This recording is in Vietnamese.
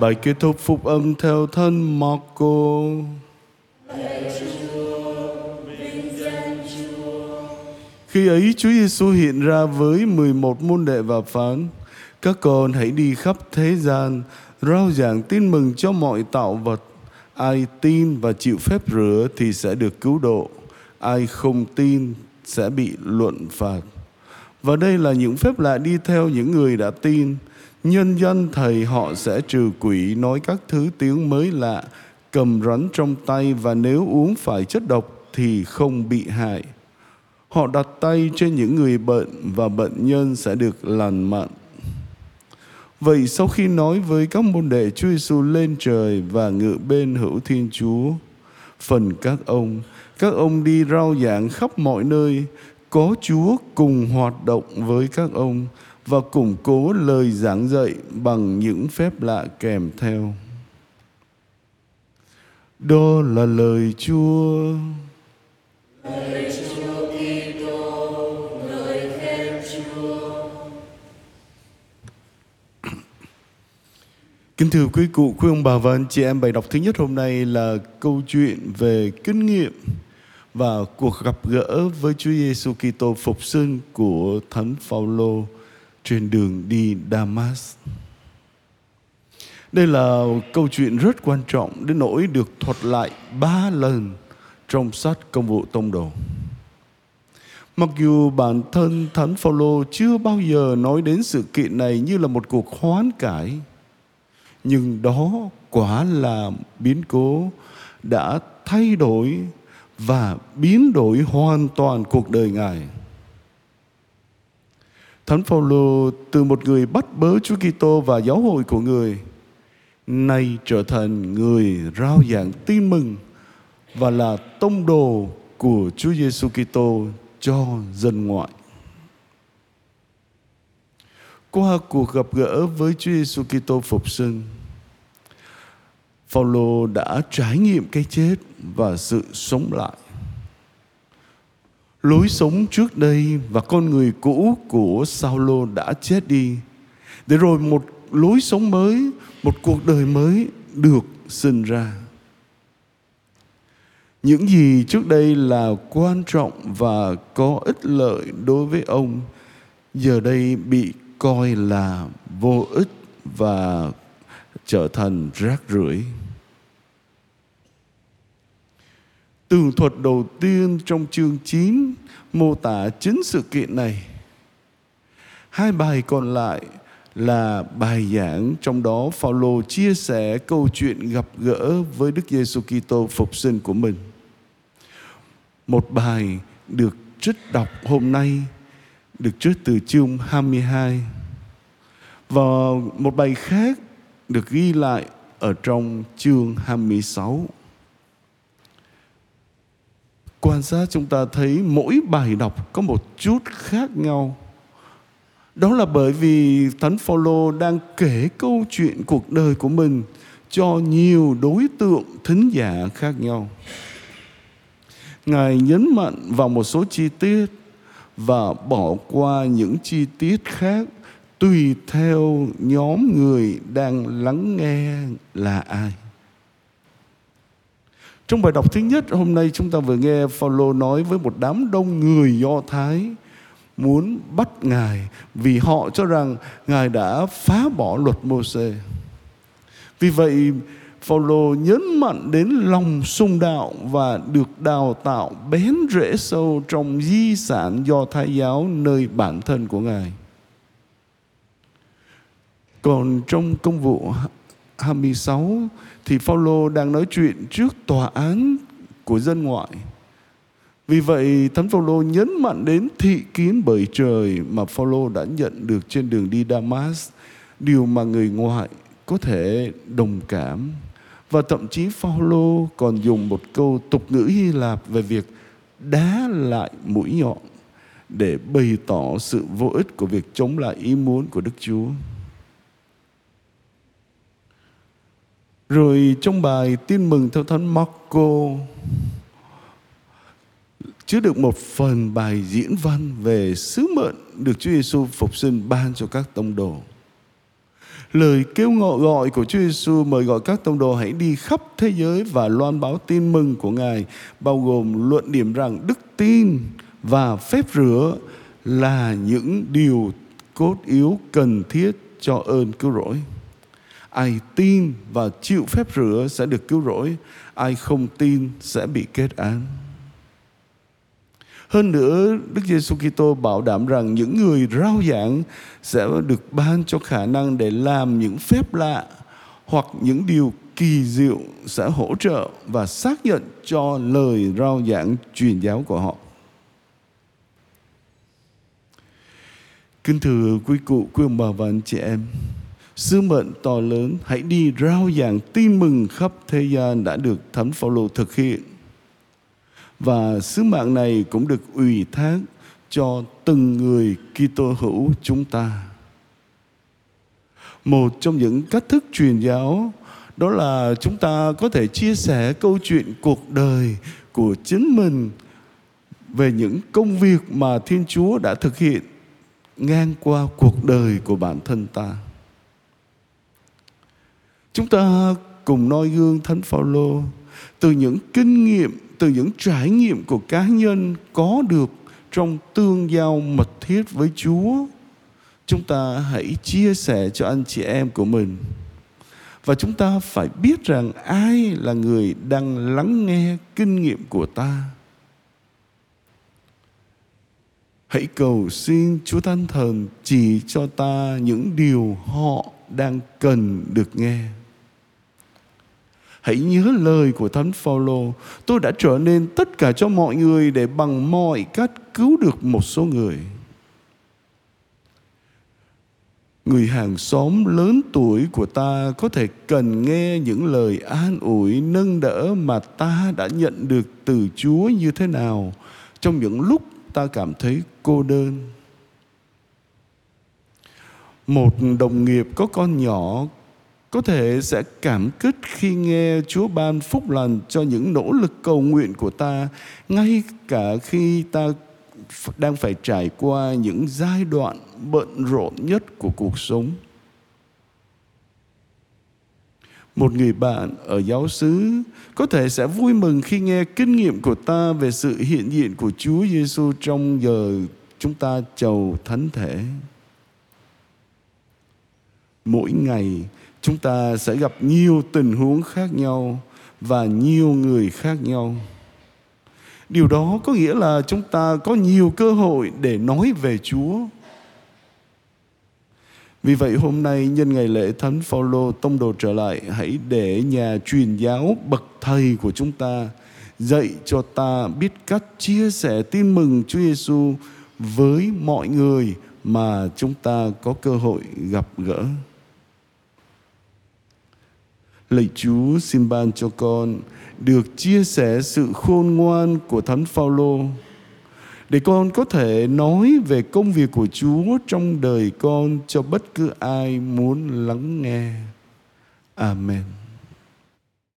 Bài kết thúc phúc âm theo thân Marco. Khi ấy Chúa Giêsu hiện ra với 11 môn đệ và phán: Các con hãy đi khắp thế gian, rao giảng tin mừng cho mọi tạo vật. Ai tin và chịu phép rửa thì sẽ được cứu độ. Ai không tin sẽ bị luận phạt. Và đây là những phép lạ đi theo những người đã tin. Nhân dân thầy họ sẽ trừ quỷ nói các thứ tiếng mới lạ, cầm rắn trong tay và nếu uống phải chất độc thì không bị hại. Họ đặt tay trên những người bệnh và bệnh nhân sẽ được lành mạnh. Vậy sau khi nói với các môn đệ Chúa Giêsu lên trời và ngự bên hữu Thiên Chúa, phần các ông, các ông đi rao giảng khắp mọi nơi, có Chúa cùng hoạt động với các ông và củng cố lời giảng dạy bằng những phép lạ kèm theo. Đó là lời Chúa. Lời Chúa Kitô, lời khen Chúa. Kính thưa quý cụ, quý ông bà và anh chị em, bài đọc thứ nhất hôm nay là câu chuyện về kinh nghiệm và cuộc gặp gỡ với Chúa Giêsu Kitô phục sinh của Thánh Phaolô trên đường đi Damas. Đây là câu chuyện rất quan trọng đến nỗi được thuật lại ba lần trong sách công vụ tông đồ. Mặc dù bản thân Thánh Phaolô chưa bao giờ nói đến sự kiện này như là một cuộc hoán cải, nhưng đó quả là biến cố đã thay đổi và biến đổi hoàn toàn cuộc đời Ngài. Thánh Phaolô từ một người bắt bớ Chúa Kitô và giáo hội của người nay trở thành người rao giảng tin mừng và là tông đồ của Chúa Giêsu Kitô cho dân ngoại. Qua cuộc gặp gỡ với Chúa Giêsu Kitô phục sinh, Phaolô đã trải nghiệm cái chết và sự sống lại. Lối sống trước đây và con người cũ của Saulo đã chết đi. Để rồi một lối sống mới, một cuộc đời mới được sinh ra. Những gì trước đây là quan trọng và có ích lợi đối với ông giờ đây bị coi là vô ích và trở thành rác rưởi. Tường thuật đầu tiên trong chương 9 mô tả chính sự kiện này. Hai bài còn lại là bài giảng, trong đó Phaolô chia sẻ câu chuyện gặp gỡ với Đức Giêsu Kitô phục sinh của mình. Một bài được trích đọc hôm nay, được trích từ chương 22 và một bài khác được ghi lại ở trong chương 26. Quan sát chúng ta thấy mỗi bài đọc có một chút khác nhau. Đó là bởi vì Thánh Phaolô đang kể câu chuyện cuộc đời của mình cho nhiều đối tượng thính giả khác nhau. Ngài nhấn mạnh vào một số chi tiết và bỏ qua những chi tiết khác tùy theo nhóm người đang lắng nghe là ai. Trong bài đọc thứ nhất, hôm nay chúng ta vừa nghe Phaolô nói với một đám đông người Do Thái muốn bắt Ngài vì họ cho rằng Ngài đã phá bỏ luật Môsê. Vì vậy, Phaolô nhấn mạnh đến lòng sung đạo và được đào tạo bén rễ sâu trong di sản do Thái giáo nơi bản thân của Ngài. Còn trong công vụ 26 thì Phaolô đang nói chuyện trước tòa án của dân ngoại. Vì vậy, Thánh Phaolô nhấn mạnh đến thị kiến bởi trời mà Phaolô đã nhận được trên đường đi Damas, điều mà người ngoại có thể đồng cảm. Và thậm chí Phaolô còn dùng một câu tục ngữ Hy Lạp về việc đá lại mũi nhọn để bày tỏ sự vô ích của việc chống lại ý muốn của Đức Chúa. Rồi trong bài tin mừng theo Thánh Marco chứa được một phần bài diễn văn về sứ mệnh được Chúa Giêsu phục sinh ban cho các tông đồ. Lời kêu ngọ gọi của Chúa Giêsu mời gọi các tông đồ hãy đi khắp thế giới và loan báo tin mừng của Ngài, bao gồm luận điểm rằng đức tin và phép rửa là những điều cốt yếu cần thiết cho ơn cứu rỗi. Ai tin và chịu phép rửa sẽ được cứu rỗi, ai không tin sẽ bị kết án. Hơn nữa, Đức Giêsu Kitô bảo đảm rằng những người rao giảng sẽ được ban cho khả năng để làm những phép lạ hoặc những điều kỳ diệu sẽ hỗ trợ và xác nhận cho lời rao giảng truyền giáo của họ. Kính thưa quý cụ, quý ông bà và anh chị em, sứ mệnh to lớn, hãy đi rao giảng tin mừng khắp thế gian đã được Thánh Phaolô thực hiện và sứ mạng này cũng được ủy thác cho từng người Kitô hữu chúng ta. Một trong những cách thức truyền giáo đó là chúng ta có thể chia sẻ câu chuyện cuộc đời của chính mình về những công việc mà Thiên Chúa đã thực hiện ngang qua cuộc đời của bản thân ta. Chúng ta cùng noi gương Thánh Phaolô. Từ những kinh nghiệm, từ những trải nghiệm của cá nhân có được trong tương giao mật thiết với Chúa, chúng ta hãy chia sẻ cho anh chị em của mình. Và chúng ta phải biết rằng ai là người đang lắng nghe kinh nghiệm của ta. Hãy cầu xin Chúa Thánh Thần chỉ cho ta những điều họ đang cần được nghe. Hãy nhớ lời của Thánh Phaolô, tôi đã trở nên tất cả cho mọi người để bằng mọi cách cứu được một số người. Người hàng xóm lớn tuổi của ta có thể cần nghe những lời an ủi nâng đỡ mà ta đã nhận được từ Chúa như thế nào trong những lúc ta cảm thấy cô đơn. Một đồng nghiệp có con nhỏ có thể sẽ cảm kích khi nghe Chúa ban phúc lành cho những nỗ lực cầu nguyện của ta, ngay cả khi ta đang phải trải qua những giai đoạn bận rộn nhất của cuộc sống. Một người bạn ở giáo xứ có thể sẽ vui mừng khi nghe kinh nghiệm của ta về sự hiện diện của Chúa Giêsu trong giờ chúng ta chầu thánh thể. Mỗi ngày chúng ta sẽ gặp nhiều tình huống khác nhau và nhiều người khác nhau điều đó có nghĩa là chúng ta có nhiều cơ hội để nói về chúa vì vậy, hôm nay, nhân ngày lễ Thánh Phaolô tông đồ trở lại, hãy để nhà truyền giáo bậc thầy của chúng ta dạy cho ta biết cách chia sẻ tin mừng Chúa Giêsu với mọi người mà chúng ta có cơ hội gặp gỡ. Lạy Chúa xin ban cho con được chia sẻ sự khôn ngoan của Thánh Phaolô, để con có thể nói về công việc của Chúa trong đời con cho bất cứ ai muốn lắng nghe. Amen.